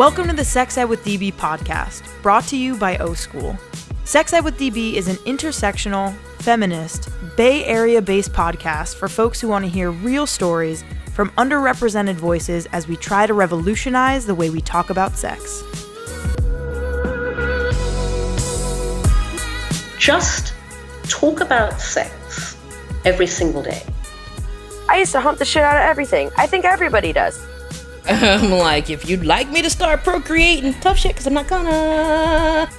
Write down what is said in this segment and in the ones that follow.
Welcome to the Sex Ed with DB podcast, brought to you by O School. Sex Ed with DB is an intersectional, feminist, Bay Area based podcast for folks who want to hear real stories from underrepresented voices as we try to revolutionize the way we talk about sex. Just talk about sex every single day. I used to hump the shit out of everything. I think everybody does. I'm like, if you'd like me to start procreating, tough shit, because I'm not gonna.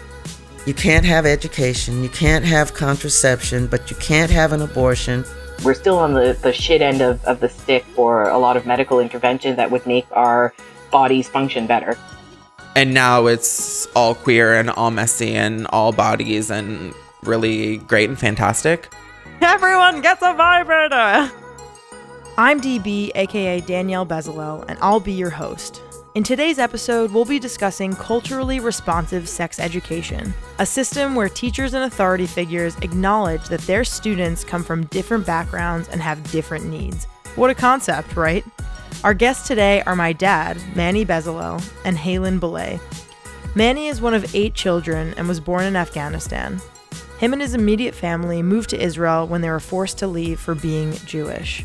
You can't have education, you can't have contraception, but you can't have an abortion. We're still on the, the shit end of, of the stick for a lot of medical intervention that would make our bodies function better. And now it's all queer and all messy and all bodies and really great and fantastic. Everyone gets a vibrator! I'm DB, aka Danielle Bezalel, and I'll be your host. In today's episode, we'll be discussing culturally responsive sex education, a system where teachers and authority figures acknowledge that their students come from different backgrounds and have different needs. What a concept, right? Our guests today are my dad, Manny Bezalel, and Halen Belay. Manny is one of eight children and was born in Afghanistan. Him and his immediate family moved to Israel when they were forced to leave for being Jewish.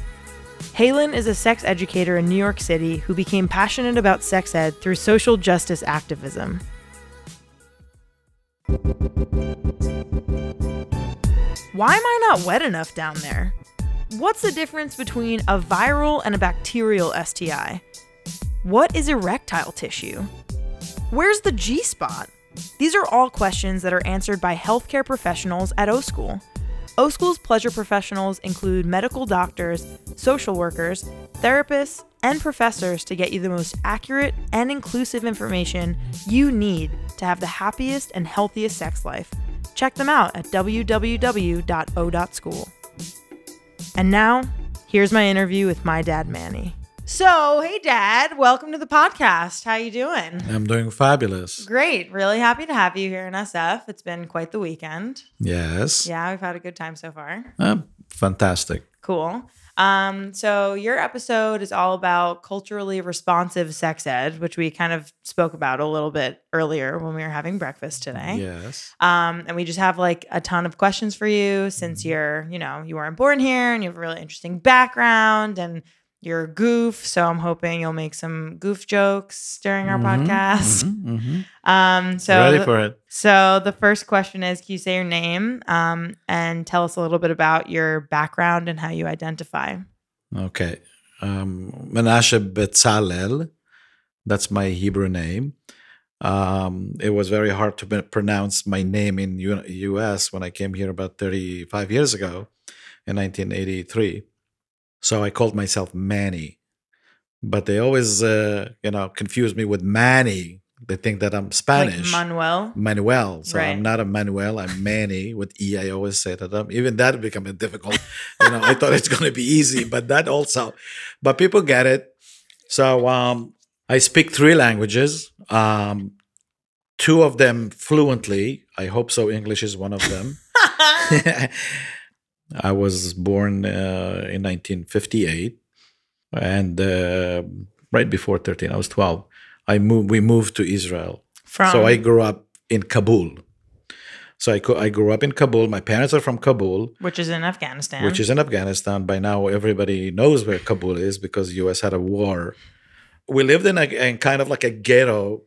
Halen is a sex educator in New York City who became passionate about sex ed through social justice activism. Why am I not wet enough down there? What's the difference between a viral and a bacterial STI? What is erectile tissue? Where's the G spot? These are all questions that are answered by healthcare professionals at O School. O School's pleasure professionals include medical doctors, social workers, therapists, and professors to get you the most accurate and inclusive information you need to have the happiest and healthiest sex life. Check them out at www.o.school. And now, here's my interview with my dad, Manny. So, hey dad, welcome to the podcast. How you doing? I'm doing fabulous. Great. Really happy to have you here in SF. It's been quite the weekend. Yes. Yeah, we've had a good time so far. Uh, fantastic. Cool. Um, so your episode is all about culturally responsive sex ed, which we kind of spoke about a little bit earlier when we were having breakfast today. Yes. Um, and we just have like a ton of questions for you since you're, you know, you weren't born here and you have a really interesting background and you're a goof. So I'm hoping you'll make some goof jokes during our Mhm, podcast. mhm, mhm. Um, so Ready the- for it? so the first question is, can you say your name um, and tell us a little bit about your background and how you identify? Okay. Um, Menashe Betzalel. That's my Hebrew name. Um, it was very hard to pronounce my name in U- U.S. when I came here about 35 years ago, in 1983. So I called myself Manny, but they always, uh, you know, confuse me with Manny. They think that I'm Spanish. Like Manuel. Manuel. So Right. I'm not a Manuel. I'm Manny with E. I always say to them. Even that became difficult. you know, I thought it's going to be easy, but that also. But people get it. So um, I speak three languages. Um, two of them fluently. I hope so. English is one of them. I was born uh, in 1958, and uh, right before 13, I was 12. I moved. We moved to Israel. From So I grew up in Kabul. So I, co- I grew up in Kabul. My parents are from Kabul, which is in Afghanistan. which is in Afghanistan. By now, everybody knows where Kabul is because U.S. had a war. We lived in a in kind of like a ghetto,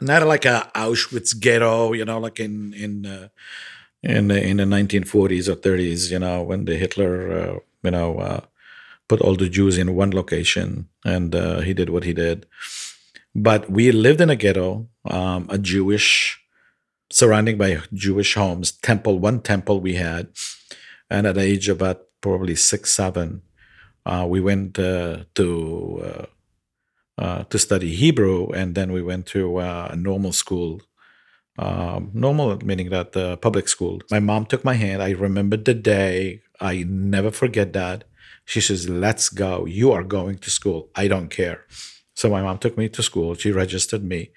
not like a Auschwitz ghetto, you know, like in in uh, in the, in the 1940s or 30s, you know, when the Hitler, uh, you know, uh, put all the Jews in one location and uh, he did what he did. But we lived in a ghetto, um, a Jewish, surrounding by Jewish homes, temple, one temple we had. And at the age of about probably six, seven, uh, we went uh, to uh, to study Hebrew, and then we went to a normal school. Um, normal meaning that uh, public school. My mom took my hand. I remember the day. I never forget that. She says, "Let's go. You are going to school. I don't care." So my mom took me to school. She registered me,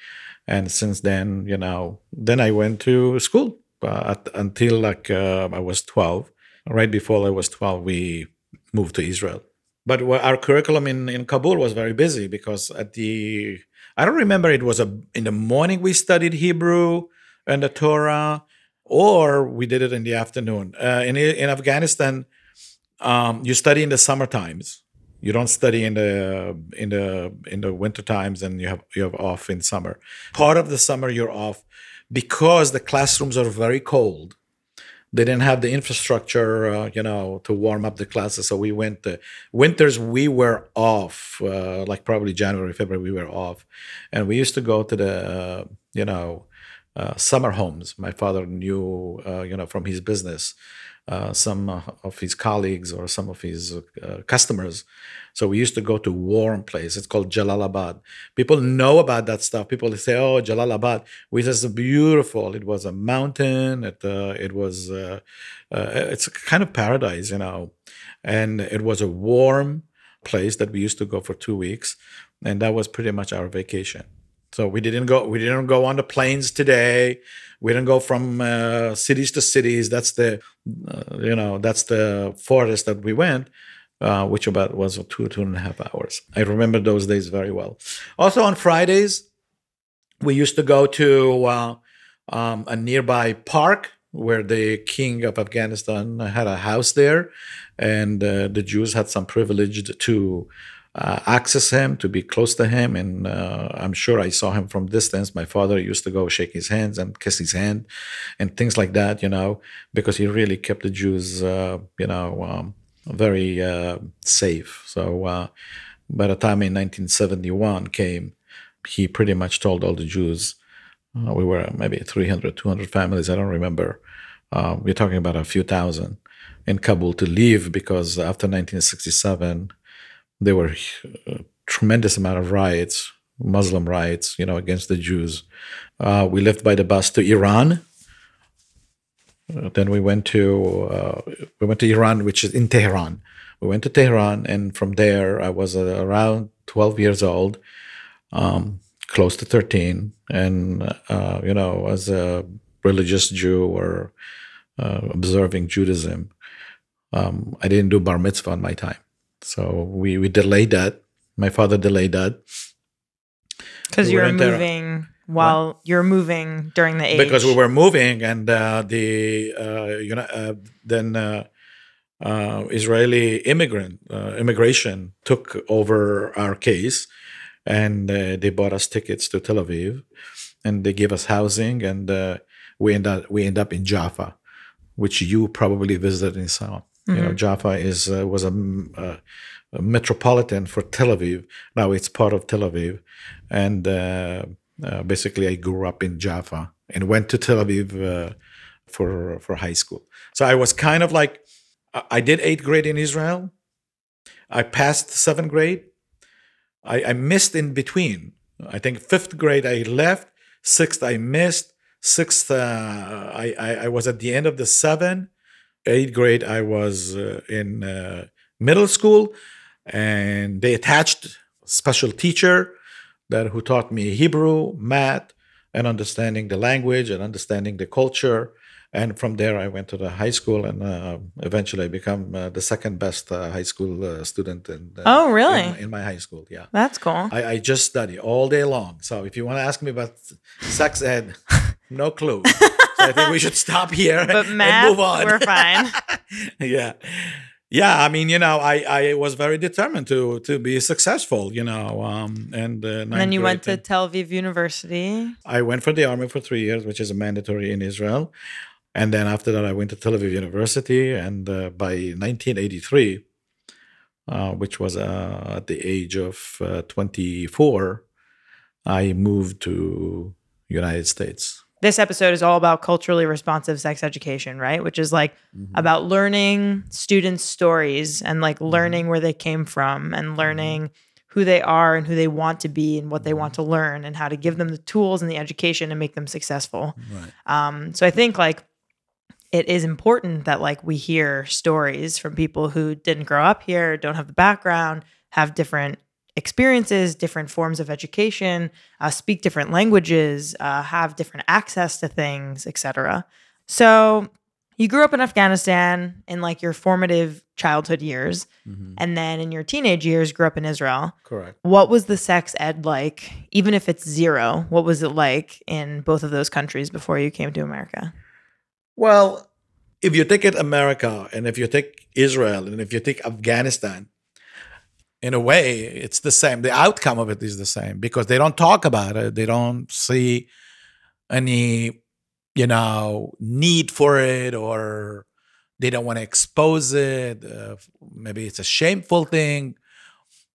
and since then, you know, then I went to school uh, at, until like uh, I was twelve. Right before I was twelve, we moved to Israel. but our curriculum in, in Kabul was very busy because at the I don't remember it was a in the morning we studied Hebrew and the Torah, or we did it in the afternoon. Uh, in in Afghanistan, um, you study in the summer times. You don't study in the in the in the winter times, and you have you have off in summer. Part of the summer you're off because the classrooms are very cold they didn't have the infrastructure, uh, you know, to warm up the classes. So we went. Uh, winters we were off, uh, like probably January, February we were off, and we used to go to the, uh, you know, uh, summer homes. My father knew, uh, you know, from his business, uh, some uh, of his colleagues or some of his uh, customers. So we used to go to warm place. It's called Jalalabad. People know about that stuff. People say, "Oh, Jalalabad," which is beautiful. It was a mountain. It it was it's kind of paradise, you know, and it was a warm place that we used to go for two weeks, and that was pretty much our vacation. So we didn't go. We didn't go on the planes today. We didn't go from uh, cities to cities. That's the, uh, you know, that's the forest that we went, uh, which about was two two and a half hours. I remember those days very well. Also on Fridays, we used to go to uh, um, a nearby park where the king of Afghanistan had a house there, and uh, the Jews had some privilege to uh, access him, to be close to him. And uh, I'm sure I saw him from distance. My father used to go shake his hands and kiss his hand and things like that, you know, because he really kept the Jews, uh, you know, um, very uh, safe. So uh, by the time in 1971 came, he pretty much told all the Jews, uh, we were maybe 300, 200 families, I don't remember. We're talking about a few thousand in Kabul to leave because after 1967, there were a tremendous amount of riots, Muslim riots, you know, against the Jews. Uh, we left by the bus to Iran. Uh, then we went to uh, we went to Iran, which is in Tehran. We went to Tehran, and from there, I was uh, around 12 years old, um, close to 13, and uh, you know, as a religious Jew or uh, observing Judaism, um, I didn't do bar mitzvah in my time. So we we delayed that. My father delayed that Because We you were were in Tehran. moving while you're moving during the age. because we were moving, and uh, the uh, you know uh, then uh, uh, Israeli immigrant uh, immigration took over our case, and uh, they bought us tickets to Tel Aviv, and they gave us housing, and uh, we end up we end up in Jaffa, which you probably visited in some. You know, Jaffa is uh, was a, a metropolitan for Tel Aviv. Now it's part of Tel Aviv, and uh, uh, basically I grew up in Jaffa and went to Tel Aviv uh, for for high school. So I was kind of like I I did eighth grade in Israel. I passed seventh grade. I, I missed in between. I think fifth grade I left. Sixth I missed. Sixth uh, I, I I was at the end of the seven. Eighth grade I was uh, in uh, middle school, and they attached special teacher that who taught me Hebrew, math, and understanding the language and understanding the culture. And from there, I went to the high school, and uh, eventually, I become uh, the second best uh, high school uh, student. In, uh, Oh, really? In, in my high school, yeah. That's cool. I, I just study all day long. So if you want to ask me about sex ed, no clue. I think we should stop here But and math, move on. we're fine. yeah yeah i mean you know i i was very determined to to be successful you know um and, uh, and then you went to Tel Aviv University. i went for the army for three years which is a mandatory in israel and then after that i went to tel aviv university and uh, by 1983 uh, which was uh, at the age of uh, 24 i moved to united states This episode is all about culturally responsive sex education, right? Which is like Mm-hmm. about learning students' stories and like learning where they came from Mm-hmm. and learning who they are and who they want to be and what they want Mm-hmm. to learn and how to give them the tools and the education to make them successful. right Um, so I think like it is important that like we hear stories from people who didn't grow up here, don't have the background, have different experiences, different forms of education, uh, speak different languages, uh, have different access to things, etc. So you grew up in Afghanistan in like your formative childhood years, Mhm. and then in your teenage years, grew up in Israel. Correct. What was the sex ed like, even if it's zero? What was it like in both of those countries before you came to America? Well, if you take it America and if you take Israel and if you take Afghanistan, in a way, it's the same. The outcome of it is the same because they don't talk about it. They don't see any, you know, need for it or they don't want to expose it. Uh, maybe it's a shameful thing.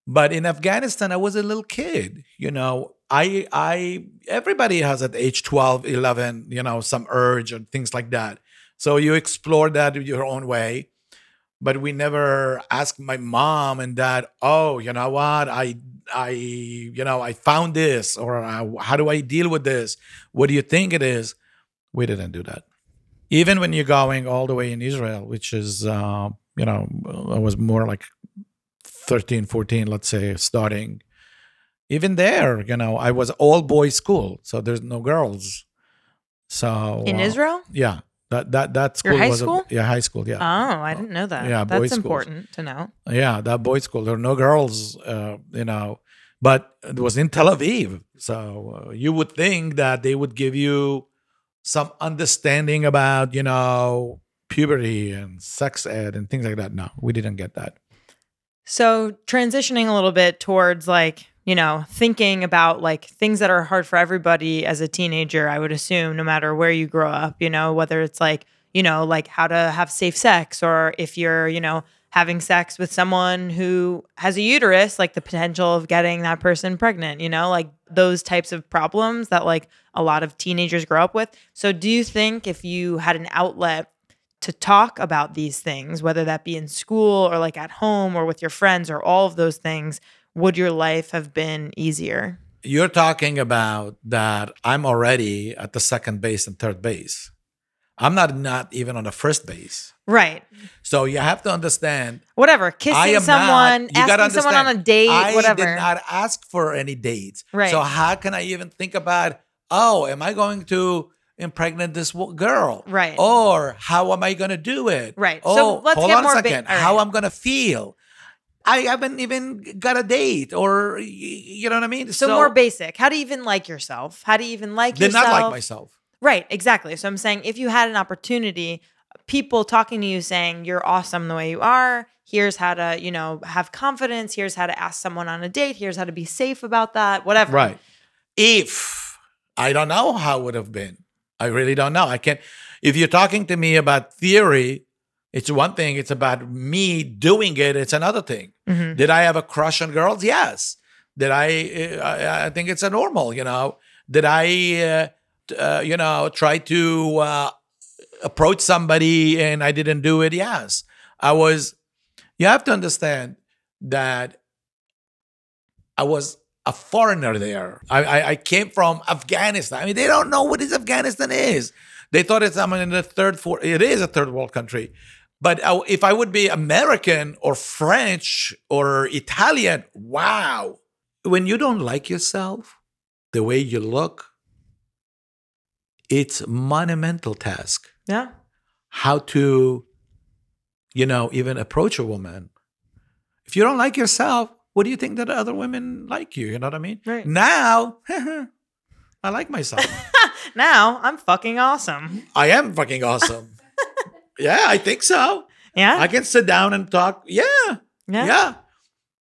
But in Afghanistan, I was a little kid, you know. I I everybody has at age 12, 11, you know, some urge and things like that. So you explore that your own way. But we never asked my mom and dad, "Oh, you know what? I I you know, I found this or uh, how do I deal with this? What do you think it is?" We didn't do that. Even when you're going all the way in Israel, which is uh, you know, I was more like 13, 14, let's say, starting. Even there, you know, I was all boys school, so there's no girls. So In uh, Israel? yeah, that that that school Your high was a- yeah, high school, yeah, Oh, I didn't know that. Yeah, that's important to know. yeah, that boys school. There were no girls, uh, you know, but it was in Tel Aviv, so uh, you would think that they would give you some understanding about, you know, puberty and sex ed and things like that. No, we didn't get that. So transitioning a little bit towards like, you know, thinking about like things that are hard for everybody as a teenager, I would assume, no matter where you grow up, you know, whether it's like, you know, like how to have safe sex or if you're, you know, having sex with someone who has a uterus, like the potential of getting that person pregnant, you know, like those types of problems that like a lot of teenagers grow up with. So do you think if you had an outlet to talk about these things, whether that be in school or like at home or with your friends or all of those things, would your life have been easier? You're talking about that I'm already at the second base and third base. I'm not not even on the first base. Right. So you have to understand Whatever. I Kissing someone, not, asking someone on a date, I whatever. did not ask for any dates. Right. So how can I even think about, oh, am I going to impregnate this girl? Right. Or how am I going to do it? Right. Oh, So let's hold get on more a ba- second. How right. I'm going to feel. I haven't even got a date or, you know what I mean? so, more basic. How do you even like yourself? How do you even like Did yourself? not like myself. Right, exactly. So I'm saying if you had an opportunity, people talking to you saying you're awesome the way you are, here's how to, you know, have confidence, here's how to ask someone on a date, here's how to be safe about that, whatever. Right. If I don't know how it would have been. I really don't know. I can't. If you're talking to me about theory, it's one thing. It's about me doing it. It's another thing. Mhm. Did I have a crush on girls? Yes. Did I? uh, I, I think it's a normal. You know. Did I? Uh, uh, you know, try to uh, approach somebody and I didn't do it? Yes. I was. You have to understand that I was a foreigner there. I, I, I came from Afghanistan. I mean, they don't know what is Afghanistan is. They thought it's I'm in the third, fourth. It is a third world country. But uh, if I would be American or French or Italian, wow. When you don't like yourself, the way you look, it's monumental task Yeah. how to, you know, even approach a woman. If you don't like yourself, what do you think that other women like you? You know what I mean? Right. Now, I like myself. Now I'm fucking awesome. I am fucking awesome. Yeah, I think so. Yeah. I can sit down and talk. Yeah, yeah. yeah,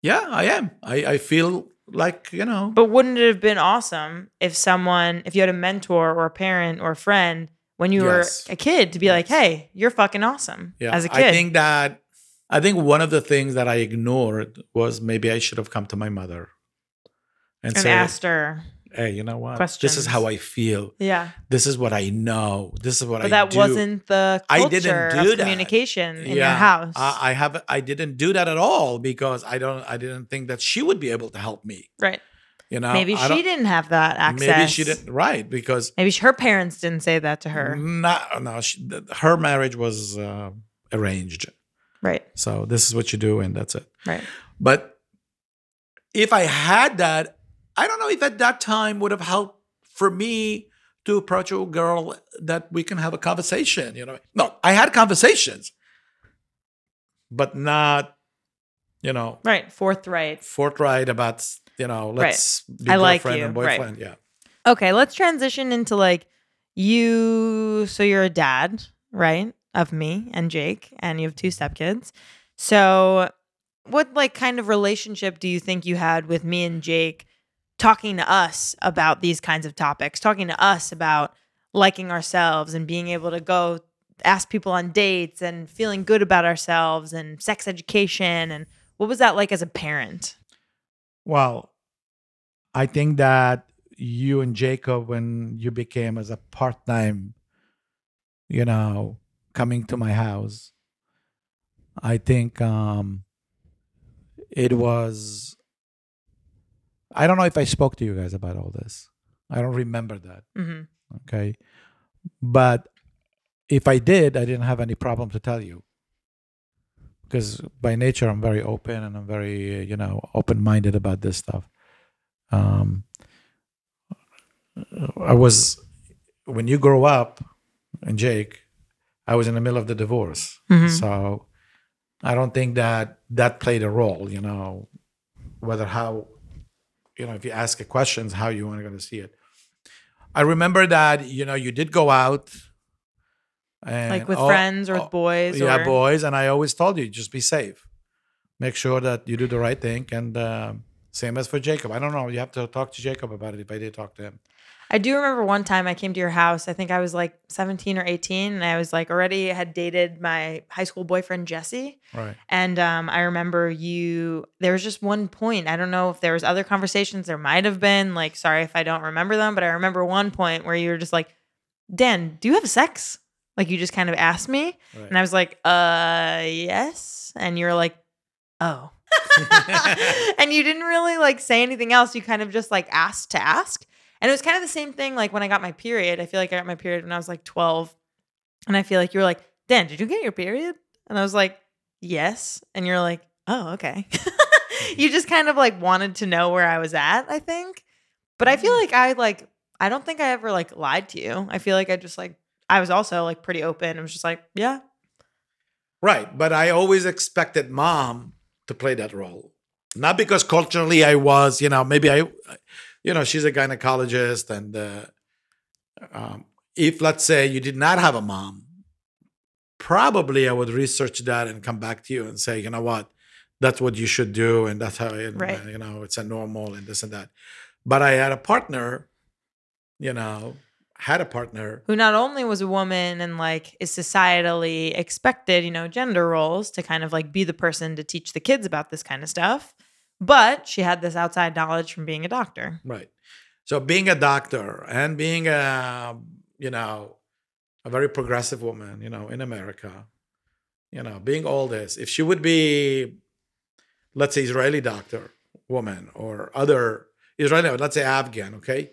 yeah. I am. I, I feel like you know. But wouldn't it have been awesome if someone, if you had a mentor or a parent or a friend when you Yes. were a kid to be like, hey, you're fucking awesome Yeah, as a kid? I think that I think one of the things that I ignored was maybe I should have come to my mother and, and say, asked her. "Hey, you know what? This is how I feel. Yeah. This is what I know. This is what But I that do." wasn't the I culture didn't do that. communication in your house. I, I have. I didn't do that at all because I don't. I didn't think that she would be able to help me. right. You know, Maybe she didn't have that access. Maybe she didn't. Right, because Maybe her parents didn't say that to her. no, no, she, her marriage was uh, arranged. Right. So this is what you do, and that's it. Right. But if I had that, I don't know if at that time would have helped for me to approach a girl that we can have a conversation. You know, no, I had conversations, but not, you know, Right. Forthright. forthright about you know let's be I like you, and right. boyfriend. Yeah. Okay, let's transition into like you. So you're a dad, right? Of me and Jake, and you have two stepkids. So, what like kind of relationship do you think you had with me and Jake talking to us about these kinds of topics, talking to us about liking ourselves and being able to go ask people on dates and feeling good about ourselves and sex education and what was that like as a parent? Well, I think that you and Jacob, when you became as a part time, you know, coming to my house, I think um, it was. I don't know if I spoke to you guys about all this. I don't remember that. hmm Okay. But if I did, I didn't have any problem to tell you. Because by nature, I'm very open and I'm very, you know, open minded about this stuff. Um, I was, when you grow up, and Jake, I was in the middle of the divorce. Mhm. So I don't think that that played a role, you know, whether how, you know, if you ask a questions, how you want to see it. I remember that you know you did go out, and Like with friends or with boys? yeah, or... boys, and I always told you just be safe, make sure that you do the right thing, and uh, same as for Jacob. I don't know. You have to talk to Jacob about it. If I did talk to him, I do remember one time I came to your house. I think I was like 17 or 18, and I was like already had dated my high school boyfriend Jesse. right? And um, I remember you. There was just one point. I don't know if there was other conversations. There might have been. Like, sorry if I don't remember them, but I remember one point where you were just like, "Dan, do you have sex?" Like you just kind of asked me, Right. and I was like, "Uh, yes." And you were like, "Oh." and you didn't really like say anything else. You kind of just like asked to ask. And it was kind of the same thing like when I got my period. I feel like I got my period when I was like 12. And I feel like you were like, Dan, did you get your period? And I was like, yes. And you're like, oh, okay. you just kind of like wanted to know where I was at, I think. But I feel mm. like I like, I don't think I ever like lied to you. I feel like I just like, I was also like pretty open. I was just like, yeah. Right. But I always expected mom to play that role. Not because culturally I was, you know, maybe I, you know, she's a gynecologist. And uh, um, if, let's say, you did not have a mom, probably I would research that and come back to you and say, you know what, that's what you should do. And that's how, it, Right. you know, it's a normal and this and that. But I had a partner, you know, had a partner Who not only was a woman and like is societally expected, you know, gender roles to kind of like be the person to teach the kids about this kind of stuff, but she had this outside knowledge from being a doctor. Right. So being a doctor and being a you know a very progressive woman, you know, in America, you know, being all this, if she would be, let's say, Israeli doctor woman or other Israeli, let's say Afghan, okay,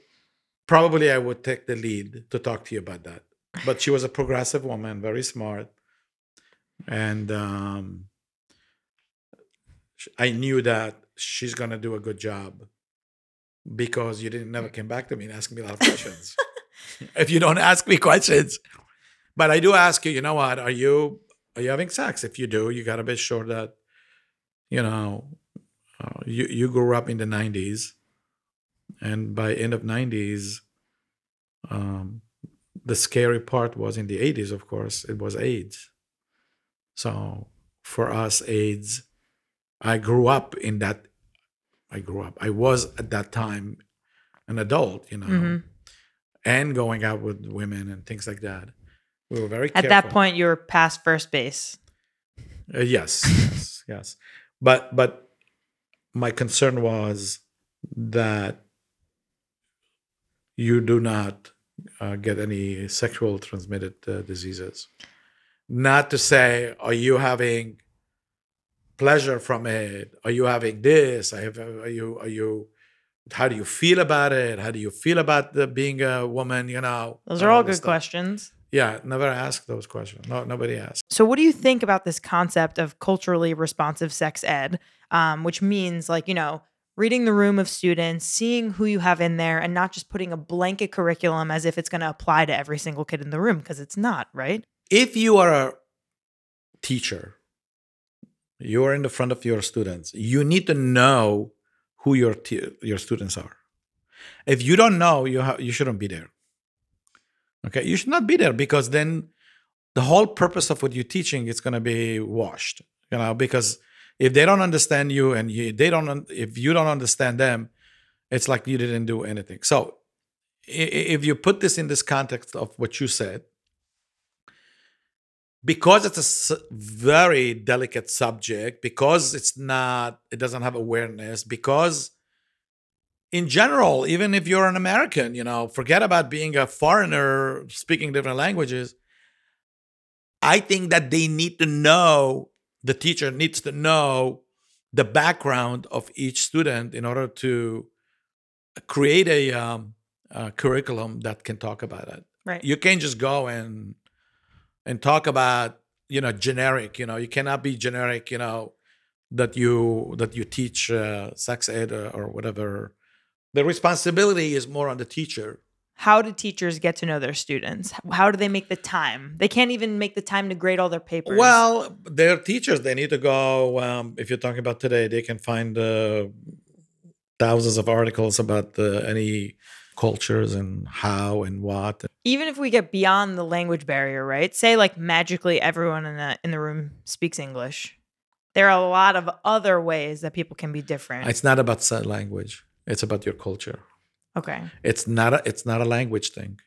probably I would take the lead to talk to you about that. But she was a progressive woman, very smart, and um, I knew that she's gonna do a good job because you didn't never came back to me and asked me a lot of questions. if you don't ask me questions, but I do ask you, you know what? Are you are you having sex? If you do, you gotta be sure that you know uh, you you grew up in the '90s, and by end of '90s, um, the scary part was in the '80s. Of course, it was AIDS. So for us, AIDS. I grew up in that. I grew up. I was at that time an adult, you know, Mhm. and going out with women and things like that. We were very At that point, you were past first base. Uh, yes, yes, yes. But but my concern was that you do not uh, get any sexual transmitted uh, diseases. Not to say, are you having pleasure from it? Are you having this? I have. Are you? Are you? How do you feel about it? How do you feel about the, being a woman? You know, Those are all this good stuff. questions. Yeah, never ask those questions. No, nobody asks. So, what do you think about this concept of culturally responsive sex ed, um, which means like, you know, reading the room of students, seeing who you have in there, and not just putting a blanket curriculum as if it's going to apply to every single kid in the room because it's not, right? if you are a teacher, you are in the front of your students. You need to know who your t- your students are. If you don't know, you ha- you shouldn't be there. Okay, you should not be there because then the whole purpose of what you're teaching is going to be washed. You know, because if they don't understand you and you, they don't, un- if you don't understand them, it's like you didn't do anything. So, if you put this in this context of what you said, because it's a very delicate subject because it's not it doesn't have awareness because in general even if you're an american you know forget about being a foreigner speaking different languages i think that they need to know the teacher needs to know the background of each student in order to create a, um, a curriculum that can talk about it Right. you can't just go and and talk about you know generic you know you cannot be generic you know that you that you teach uh, sex ed or, or whatever the responsibility is more on the teacher How do teachers get to know their students? How do they make the time? They can't even make the time to grade all their papers. well they're teachers they need to go um, if you're talking about today they can find uh, thousands of articles about the, any cultures and how and what even if we get beyond the language barrier, right? Say like magically everyone in the in the room speaks English. There are a lot of other ways that people can be different. it's not about language it's about your culture okay. it's not a, it's not a language thing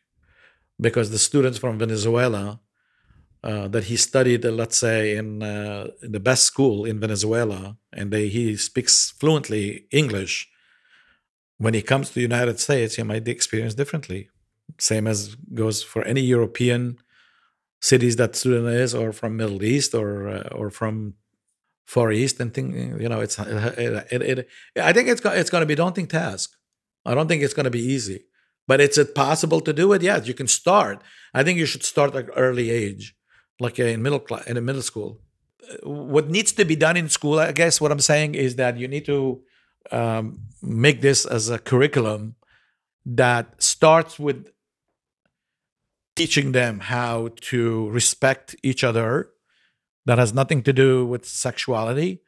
because the students from Venezuela uh, that he studied, uh, let's say, in, uh, in the best school in Venezuela, and they, he speaks fluently English. When he comes to the United States, he might experience differently. Same as goes for any European cities that student is, or from Middle East, or uh, or from Far East, and think you know, it's it, it, it I think it's it's going to be a daunting task. I don't think it's going to be easy, but it's it possible to do it. Yes, you can start. I think you should start at early age, like in middle class, in a middle school. Uh, What needs to be done in school, I guess, what I'm saying is that you need to um, make this as a curriculum that starts with teaching them how to respect each other. That has nothing to do with sexuality.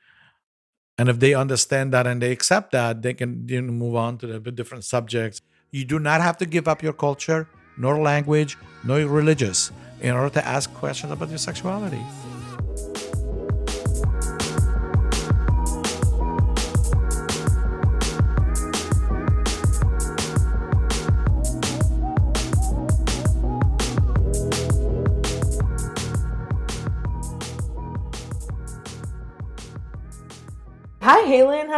And if they understand that and they accept that, they can move on to the different subjects. You do not have to give up your culture, nor language, nor religious in order to ask questions about your sexuality.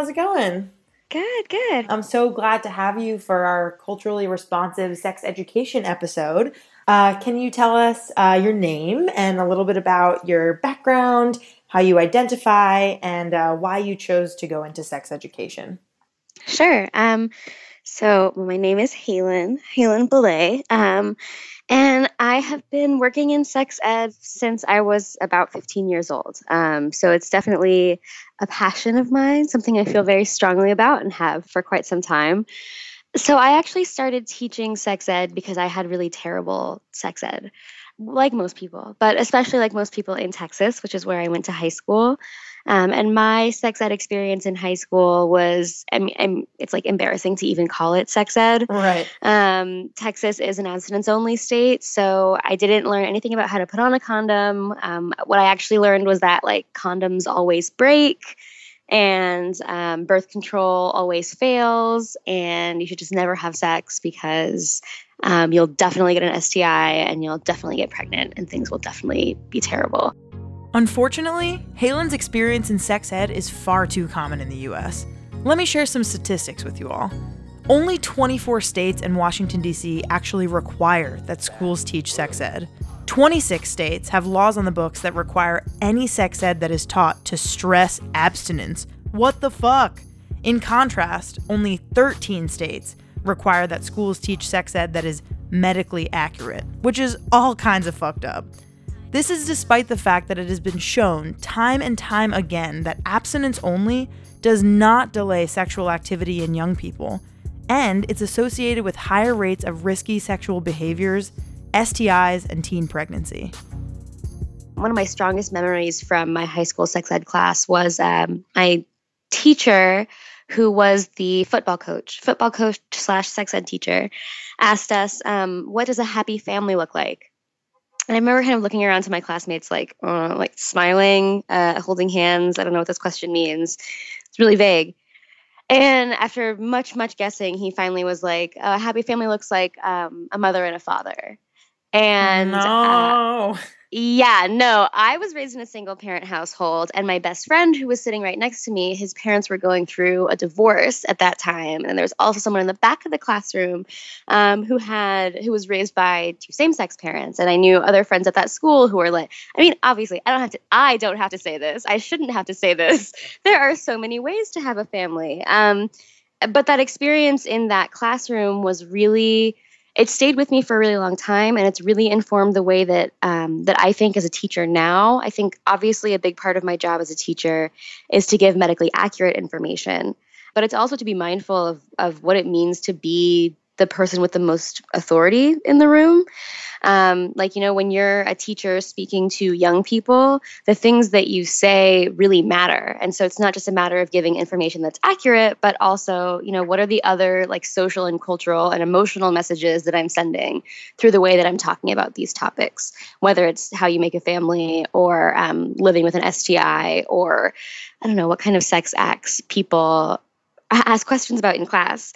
How's it going? Good, good. I'm so glad to have you for our culturally responsive sex education episode. Uh, can you tell us uh, your name and a little bit about your background, how you identify, and uh, why you chose to go into sex education? Sure. Um, so my name is Halen, Halen Belay. Um, and I have been working in sex ed since I was about 15 years old. Um, so it's definitely a passion of mine, something I feel very strongly about and have for quite some time. So I actually started teaching sex ed because I had really terrible sex ed, like most people, but especially like most people in Texas, which is where I went to high school. Um, and my sex ed experience in high school was, I mean, I'm, it's like embarrassing to even call it sex ed. Right. Um, Texas is an abstinence only state, so I didn't learn anything about how to put on a condom. Um, what I actually learned was that like condoms always break and um, birth control always fails, and you should just never have sex because um, you'll definitely get an STI and you'll definitely get pregnant, and things will definitely be terrible. Unfortunately, Halen's experience in sex ed is far too common in the US. Let me share some statistics with you all. Only 24 states and Washington, D.C. actually require that schools teach sex ed. 26 states have laws on the books that require any sex ed that is taught to stress abstinence. What the fuck? In contrast, only 13 states require that schools teach sex ed that is medically accurate, which is all kinds of fucked up. This is despite the fact that it has been shown time and time again that abstinence only does not delay sexual activity in young people, and it's associated with higher rates of risky sexual behaviors, STIs, and teen pregnancy. One of my strongest memories from my high school sex ed class was um, my teacher, who was the football coach, football coach slash sex ed teacher, asked us, um, "What does a happy family look like?" And I remember kind of looking around to my classmates, like, uh, like smiling, uh, holding hands. I don't know what this question means. It's really vague. And after much, much guessing, he finally was like, "A happy family looks like um, a mother and a father." And uh, no. Yeah, no, I was raised in a single parent household, and my best friend, who was sitting right next to me, his parents were going through a divorce at that time, and there was also someone in the back of the classroom um, who had who was raised by two same-sex parents, and I knew other friends at that school who were like, I mean, obviously, I don't have to, I don't have to say this, I shouldn't have to say this. There are so many ways to have a family, um, but that experience in that classroom was really it stayed with me for a really long time and it's really informed the way that um, that i think as a teacher now. I think obviously a big part of my job as a teacher is to give medically accurate information but it's also to be mindful of, of what it means to be the person with the most authority in the room. Um, like, you know, when you're a teacher speaking to young people, the things that you say really matter. And so it's not just a matter of giving information that's accurate, but also, you know, what are the other like social and cultural and emotional messages that I'm sending through the way that I'm talking about these topics, whether it's how you make a family or um, living with an STI or I don't know what kind of sex acts people ask questions about in class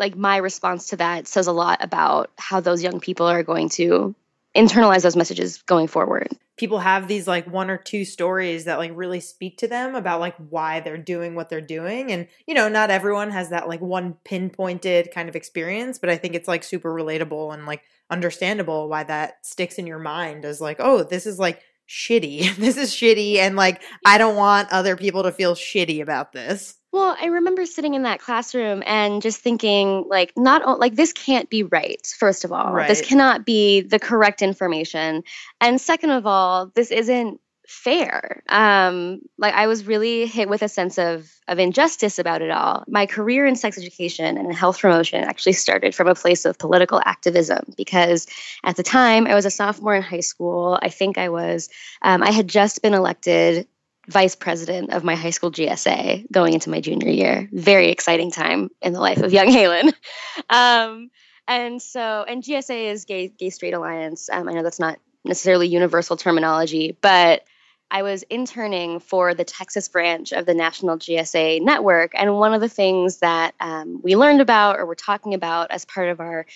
like my response to that says a lot about how those young people are going to internalize those messages going forward. People have these like one or two stories that like really speak to them about like why they're doing what they're doing. And, you know, not everyone has that like one pinpointed kind of experience, but I think it's like super relatable and like understandable why that sticks in your mind as like, oh, this is like shitty. this is shitty. And like, I don't want other people to feel shitty about this. Well, I remember sitting in that classroom and just thinking, like, not like this can't be right. First of all, Right. this cannot be the correct information, and second of all, this isn't fair. Um, like, I was really hit with a sense of of injustice about it all. My career in sex education and health promotion actually started from a place of political activism because at the time I was a sophomore in high school. I think I was. Um, I had just been elected vice president of my high school GSA going into my junior year. Very exciting time in the life of young Halen. Um, and so, and GSA is Gay Gay Straight Alliance. Um, I know that's not necessarily universal terminology, but I was interning for the Texas branch of the National GSA network, and one of the things that um, we learned about or were talking about as part of our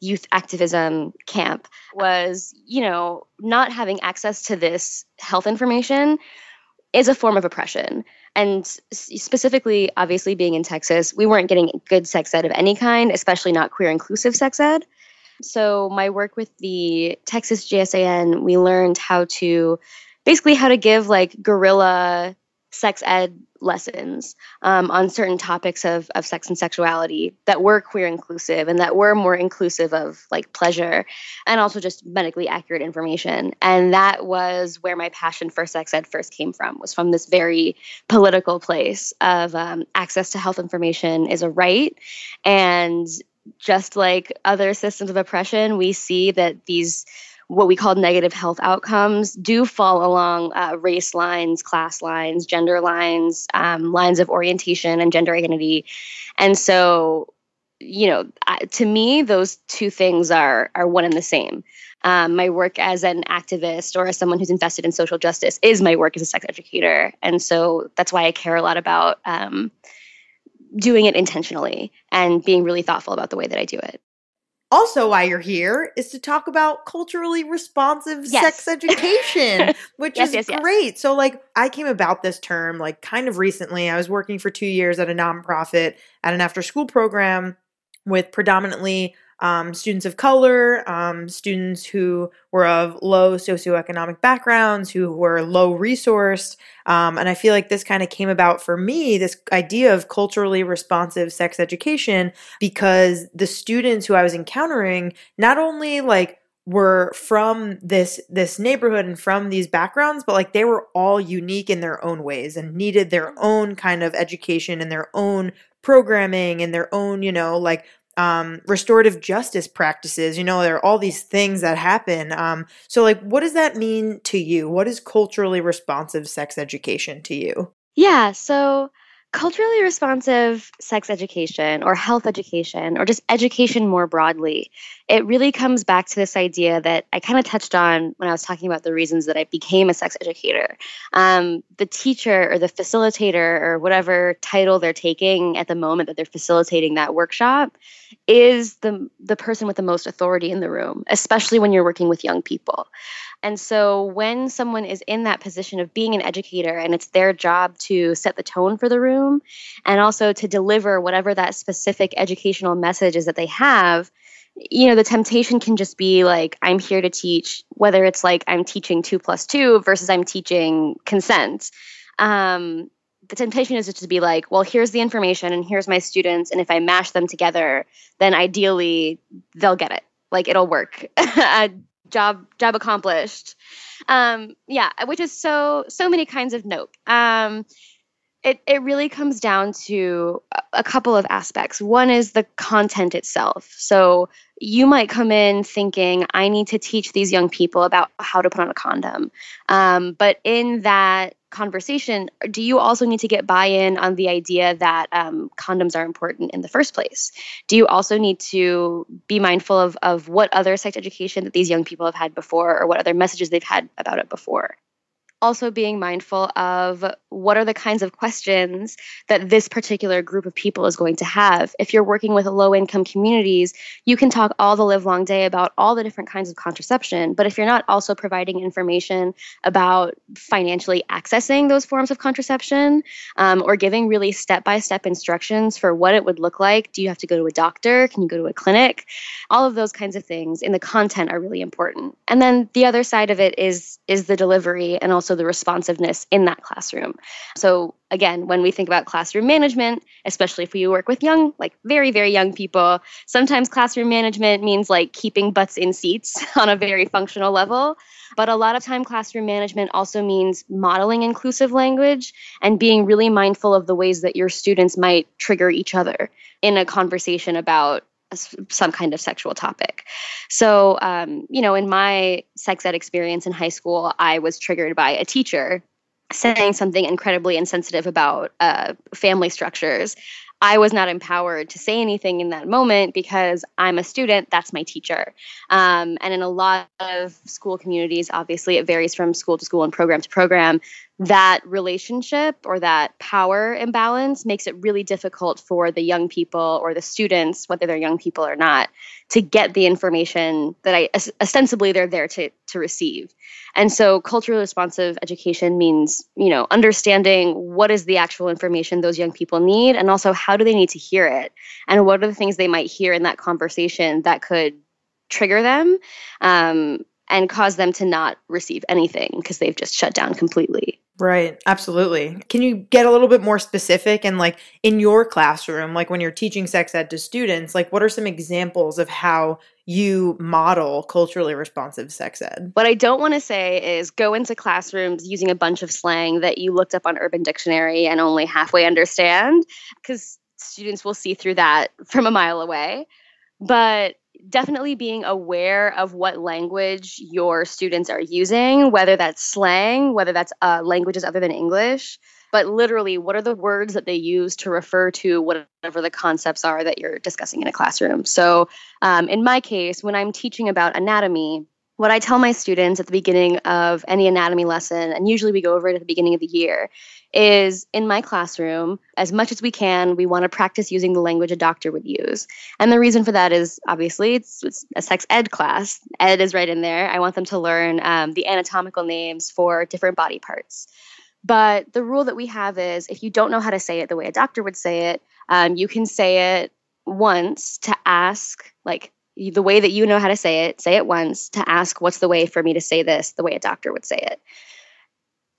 youth activism camp was, you know, not having access to this health information is a form of oppression. And specifically, obviously, being in Texas, we weren't getting good sex ed of any kind, especially not queer inclusive sex ed. So, my work with the Texas GSAN, we learned how to basically how to give like guerrilla sex ed lessons um, on certain topics of, of sex and sexuality that were queer inclusive and that were more inclusive of like pleasure and also just medically accurate information. And that was where my passion for sex ed first came from was from this very political place of um, access to health information is a right. And just like other systems of oppression we see that these what we call negative health outcomes do fall along uh, race lines, class lines, gender lines, um, lines of orientation and gender identity. And so, you know, to me, those two things are are one and the same. Um, my work as an activist or as someone who's invested in social justice is my work as a sex educator, and so that's why I care a lot about um, doing it intentionally and being really thoughtful about the way that I do it. Also, why you're here is to talk about culturally responsive Yes. sex education, which Yes, is yes, great. So, like, I came about this term like kind of recently. I was working for two years at a nonprofit at an after school program with predominantly um, students of color, um, students who were of low socioeconomic backgrounds, who were low resourced. Um, and I feel like this kind of came about for me this idea of culturally responsive sex education because the students who I was encountering not only like were from this this neighborhood and from these backgrounds but like they were all unique in their own ways and needed their own kind of education and their own programming and their own you know like um restorative justice practices you know there are all these things that happen. Um so like what does that mean to you? What is culturally responsive sex education to you? Yeah, so culturally responsive sex education or health education or just education more broadly, it really comes back to this idea that I kind of touched on when I was talking about the reasons that I became a sex educator. Um, the teacher or the facilitator or whatever title they're taking at the moment that they're facilitating that workshop is the the person with the most authority in the room, especially when you're working with young people. And so when someone is in that position of being an educator and it's their job to set the tone for the room and also to deliver whatever that specific educational message is that they have, you know, the temptation can just be like, I'm here to teach, whether it's like I'm teaching two plus two versus I'm teaching consent. Um, the temptation is just to be like, well, here's the information and here's my students. And if I mash them together, then ideally they'll get it. Like it'll work. Job job accomplished. Um, yeah, which is so so many kinds of note. Um, it it really comes down to a- couple of aspects. One is the content itself. So you might come in thinking, I need to teach these young people about how to put on a condom. Um, but in that conversation, do you also need to get buy in on the idea that um, condoms are important in the first place? Do you also need to be mindful of, of what other sex education that these young people have had before or what other messages they've had about it before? Also being mindful of what are the kinds of questions that this particular group of people is going to have. If you're working with low income communities, you can talk all the live long day about all the different kinds of contraception. But if you're not also providing information about financially accessing those forms of contraception um, or giving really step by step instructions for what it would look like, do you have to go to a doctor? Can you go to a clinic? All of those kinds of things in the content are really important. And then the other side of it is is the delivery and also the responsiveness in that classroom. So again, when we think about classroom management, especially if we work with young, like very, very young people, sometimes classroom management means like keeping butts in seats on a very functional level. But a lot of time, classroom management also means modeling inclusive language and being really mindful of the ways that your students might trigger each other in a conversation about some kind of sexual topic. So, um, you know, in my sex ed experience in high school, I was triggered by a teacher saying something incredibly insensitive about uh, family structures. I was not empowered to say anything in that moment because I'm a student, that's my teacher. Um, and in a lot of school communities, obviously it varies from school to school and program to program, that relationship or that power imbalance makes it really difficult for the young people or the students, whether they're young people or not, to get the information that I ostensibly they're there to to receive. And so culturally responsive education means, you know, understanding what is the actual information those young people need and also how do they need to hear it and what are the things they might hear in that conversation that could trigger them um, and cause them to not receive anything because they've just shut down completely. Right, absolutely. Can you get a little bit more specific and like in your classroom, like when you're teaching sex ed to students, like what are some examples of how you model culturally responsive sex ed? What I don't want to say is go into classrooms using a bunch of slang that you looked up on Urban Dictionary and only halfway understand, because students will see through that from a mile away. But definitely being aware of what language your students are using, whether that's slang, whether that's uh, languages other than English, but literally, what are the words that they use to refer to whatever the concepts are that you're discussing in a classroom? So, um, in my case, when I'm teaching about anatomy, what I tell my students at the beginning of any anatomy lesson, and usually we go over it at the beginning of the year, is in my classroom, as much as we can, we want to practice using the language a doctor would use. And the reason for that is obviously it's, it's a sex ed class. Ed is right in there. I want them to learn um, the anatomical names for different body parts. But the rule that we have is if you don't know how to say it the way a doctor would say it, um, you can say it once to ask, like the way that you know how to say it, say it once to ask, what's the way for me to say this the way a doctor would say it.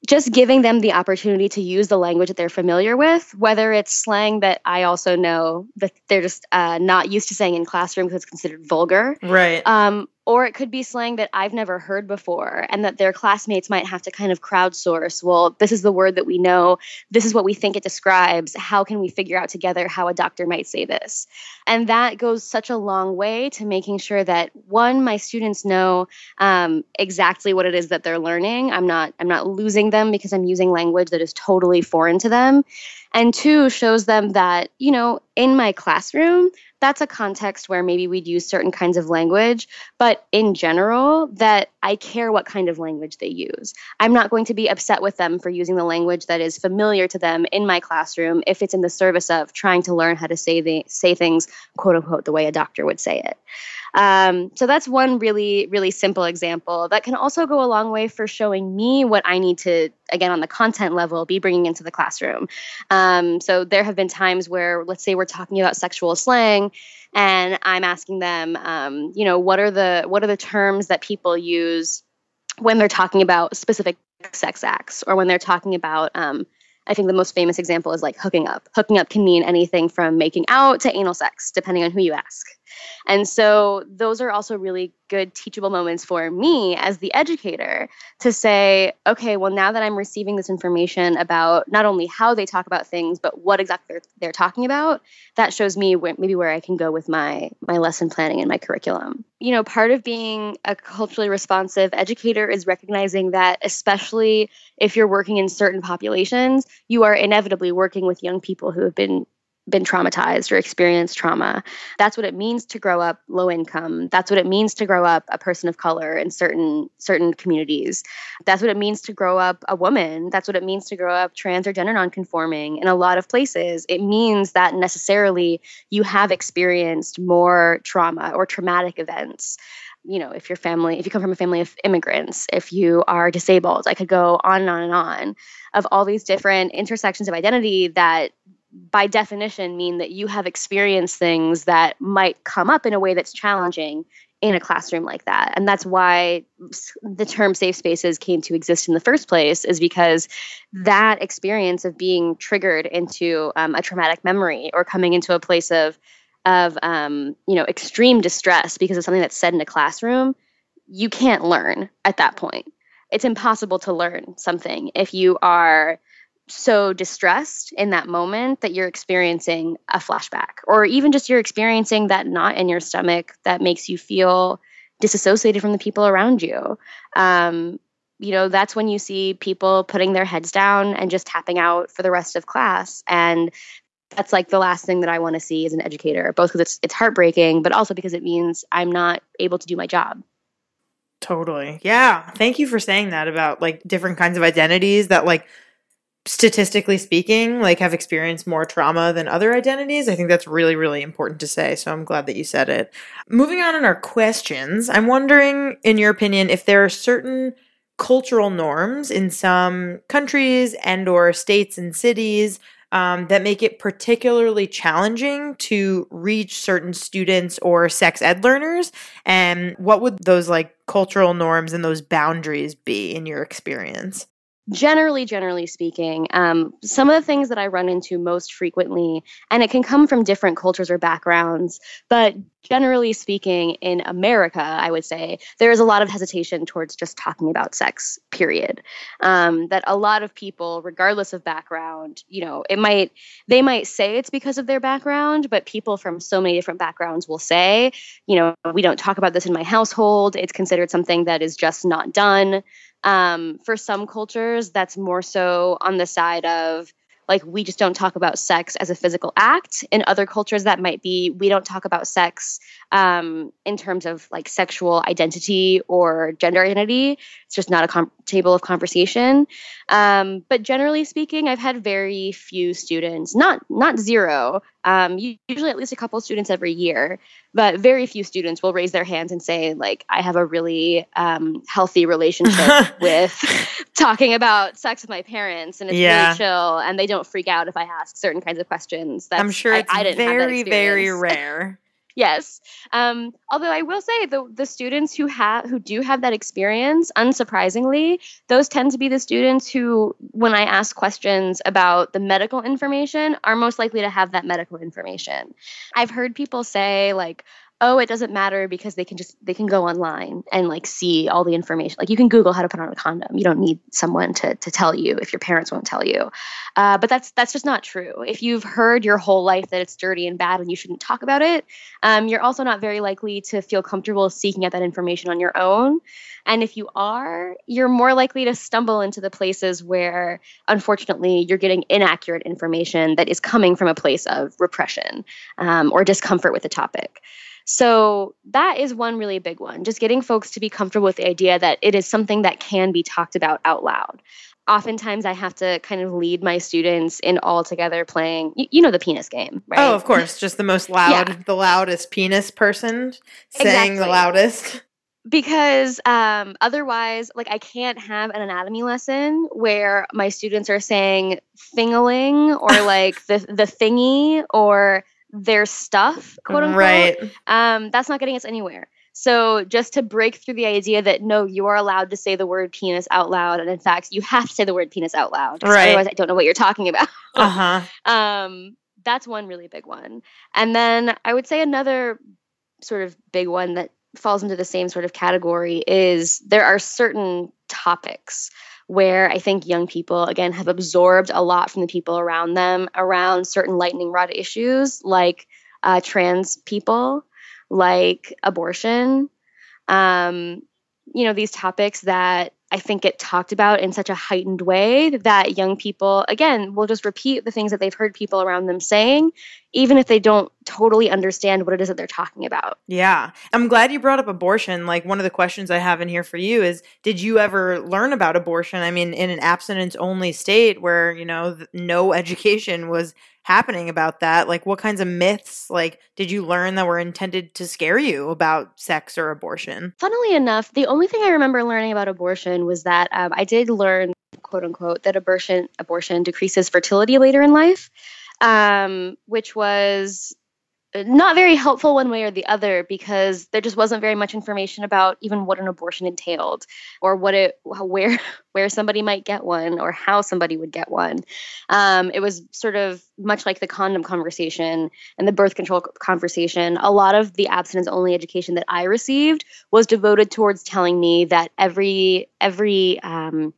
Just giving them the opportunity to use the language that they're familiar with, whether it's slang that I also know that they're just uh, not used to saying in classroom because it's considered vulgar, Right. um, or it could be slang that I've never heard before and that their classmates might have to kind of crowdsource. Well, this is the word that we know. This is what we think it describes. How can we figure out together how a doctor might say this? And that goes such a long way to making sure that one, my students know um, exactly what it is that they're learning. I'm not I'm not losing them because I'm using language that is totally foreign to them. And two, shows them that, you know, in my classroom, that's a context where maybe we'd use certain kinds of language, but in general, that I care what kind of language they use. I'm not going to be upset with them for using the language that is familiar to them in my classroom if it's in the service of trying to learn how to say the, say things quote unquote the way a doctor would say it. Um, so that's one really, really simple example that can also go a long way for showing me what I need to, again, on the content level, be bringing into the classroom. Um, so there have been times where, let's say, we're talking about sexual slang, and I'm asking them, um, you know, what are the what are the terms that people use when they're talking about specific sex acts, or when they're talking about um, I think the most famous example is like hooking up. Hooking up can mean anything from making out to anal sex, depending on who you ask. And so those are also really good teachable moments for me as the educator to say, okay, well, now that I'm receiving this information about not only how they talk about things, but what exactly they're, they're talking about, that shows me where, maybe where I can go with my my lesson planning and my curriculum. You know, part of being a culturally responsive educator is recognizing that, especially if you're working in certain populations, you are inevitably working with young people who have been been traumatized or experienced trauma. That's what it means to grow up low income. That's what it means to grow up a person of color in certain certain communities. That's what it means to grow up a woman. That's what it means to grow up trans or gender nonconforming in a lot of places. It means that necessarily you have experienced more trauma or traumatic events you know, if your family, if you come from a family of immigrants, if you are disabled, I could go on and on and on of all these different intersections of identity that by definition mean that you have experienced things that might come up in a way that's challenging in a classroom like that. And that's why the term safe spaces came to exist in the first place, is because that experience of being triggered into um, a traumatic memory or coming into a place of of um, you know extreme distress because of something that's said in a classroom, you can't learn at that point. It's impossible to learn something if you are so distressed in that moment that you're experiencing a flashback or even just you're experiencing that knot in your stomach that makes you feel disassociated from the people around you um, you know that's when you see people putting their heads down and just tapping out for the rest of class and that's like the last thing that i want to see as an educator both because it's, it's heartbreaking but also because it means i'm not able to do my job Totally. Yeah. Thank you for saying that about like different kinds of identities that like statistically speaking, like have experienced more trauma than other identities. I think that's really, really important to say. So I'm glad that you said it. Moving on in our questions, I'm wondering, in your opinion, if there are certain cultural norms in some countries and or states and cities um, that make it particularly challenging to reach certain students or sex ed learners and what would those like cultural norms and those boundaries be in your experience generally generally speaking um, some of the things that i run into most frequently and it can come from different cultures or backgrounds but generally speaking in america i would say there is a lot of hesitation towards just talking about sex period. Um, that a lot of people regardless of background you know it might they might say it's because of their background but people from so many different backgrounds will say you know we don't talk about this in my household. It's considered something that is just not done um, for some cultures, that's more so on the side of like we just don't talk about sex as a physical act. In other cultures that might be we don't talk about sex um, in terms of like sexual identity or gender identity. It's just not a com- table of conversation. Um, but generally speaking i've had very few students not not zero um, usually at least a couple students every year but very few students will raise their hands and say like i have a really um, healthy relationship with talking about sex with my parents and it's yeah. really chill and they don't freak out if i ask certain kinds of questions. That's, i'm sure it's I, I very very rare yes. Um, although I will say the the students who have who do have that experience, unsurprisingly, those tend to be the students who, when I ask questions about the medical information, are most likely to have that medical information. I've heard people say like, oh, it doesn't matter because they can just they can go online and like see all the information. Like you can Google how to put on a condom. You don't need someone to to tell you if your parents won't tell you. Uh, but that's that's just not true. If you've heard your whole life that it's dirty and bad and you shouldn't talk about it, um, you're also not very likely to feel comfortable seeking out that information on your own. And if you are, you're more likely to stumble into the places where, unfortunately, you're getting inaccurate information that is coming from a place of repression um, or discomfort with the topic. So that is one really big one, just getting folks to be comfortable with the idea that it is something that can be talked about out loud. Oftentimes, I have to kind of lead my students in all together playing. You, you know the penis game, right? Oh, of course, just the most loud, Yeah. the loudest penis person saying the loudest. because um, otherwise like i can't have an anatomy lesson where my students are saying thingaling or like the the thingy or their stuff quote unquote Right. um, that's not getting us anywhere so just to break through the idea that no you are allowed to say the word penis out loud and in fact you have to say the word penis out loud. Right. otherwise i don't know what you're talking about Uh huh. um, that's one really big one. And then I would say another sort of big one that falls into the same sort of category is there are certain topics where I think young people, again, have absorbed a lot from the people around them around certain lightning rod issues like uh, trans people, like abortion. Um, you know, these topics that I think get talked about in such a heightened way that young people, again, will just repeat the things that they've heard people around them saying, even if they don't totally understand what it is that they're talking about. Yeah. I'm glad you brought up abortion. Like, one of the questions I have in here for you is Did you ever learn about abortion? I mean, in an abstinence only state where, you know, no education was happening about that, like, what kinds of myths, like, did you learn that were intended to scare you about sex or abortion? Funnily enough, the only thing I remember learning about abortion was that um, I did learn, quote unquote, that abortion abortion decreases fertility later in life, um, which was not very helpful one way or the other because there just wasn't very much information about even what an abortion entailed or what it where where somebody might get one or how somebody would get one. Um, it was sort of much like the condom conversation and the birth control conversation. A lot of the abstinence only education that i received was devoted towards telling me that every every um,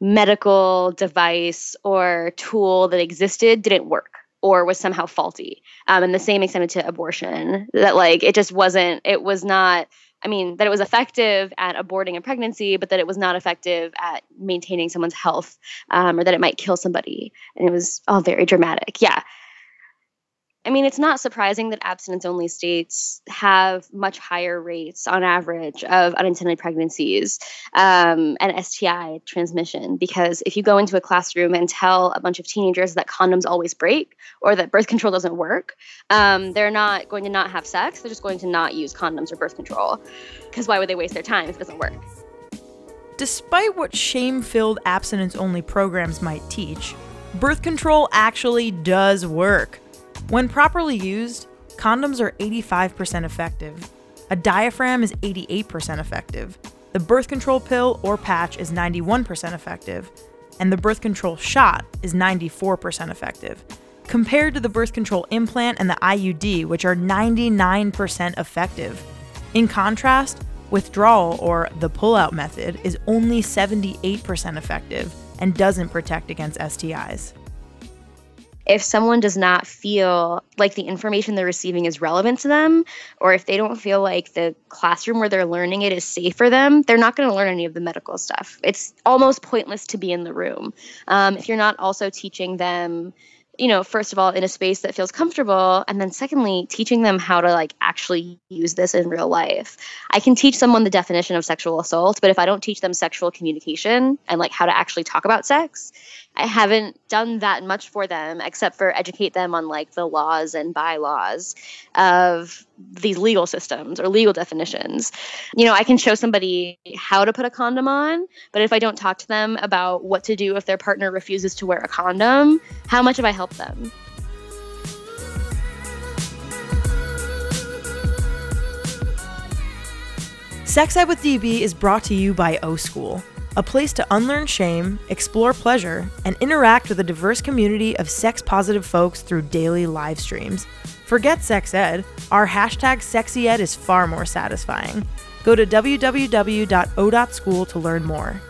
medical device or tool that existed didn't work or was somehow faulty um, and the same extended to abortion that like it just wasn't it was not i mean that it was effective at aborting a pregnancy but that it was not effective at maintaining someone's health um, or that it might kill somebody and it was all very dramatic. Yeah I mean, it's not surprising that abstinence only states have much higher rates on average of unintended pregnancies um, and STI transmission. Because if you go into a classroom and tell a bunch of teenagers that condoms always break or that birth control doesn't work, um, they're not going to not have sex. They're just going to not use condoms or birth control. Because why would they waste their time if it doesn't work? Despite what shame filled abstinence only programs might teach, birth control actually does work. When properly used, condoms are 85% effective. A diaphragm is 88% effective. The birth control pill or patch is 91% effective. And the birth control shot is 94% effective. Compared to the birth control implant and the IUD, which are 99% effective. In contrast, withdrawal or the pullout method is only 78% effective and doesn't protect against STIs. If someone does not feel like the information they're receiving is relevant to them, or if they don't feel like the classroom where they're learning it is safe for them, they're not going to learn any of the medical stuff. It's almost pointless to be in the room. Um, if you're not also teaching them, you know, first of all, in a space that feels comfortable, and then secondly, teaching them how to like actually use this in real life. I can teach someone the definition of sexual assault, but if I don't teach them sexual communication and like how to actually talk about sex, I haven't done that much for them except for educate them on like the laws and bylaws of these legal systems or legal definitions. You know, I can show somebody how to put a condom on, but if I don't talk to them about what to do if their partner refuses to wear a condom, how much have I helped them? Sex Ed with DB is brought to you by O School, a place to unlearn shame, explore pleasure, and interact with a diverse community of sex positive folks through daily live streams. Forget sex ed, our hashtag sexyed is far more satisfying. Go to www.o.school to learn more.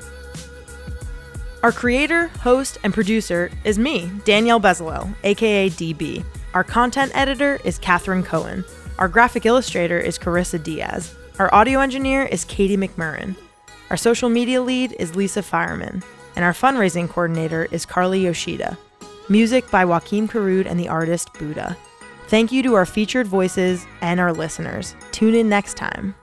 Our creator, host, and producer is me, Danielle Bezalel, aka DB. Our content editor is Katherine Cohen. Our graphic illustrator is Carissa Diaz. Our audio engineer is Katie McMurrin. Our social media lead is Lisa Fireman. And our fundraising coordinator is Carly Yoshida. Music by Joaquin Carud and the artist Buddha. Thank you to our featured voices and our listeners. Tune in next time.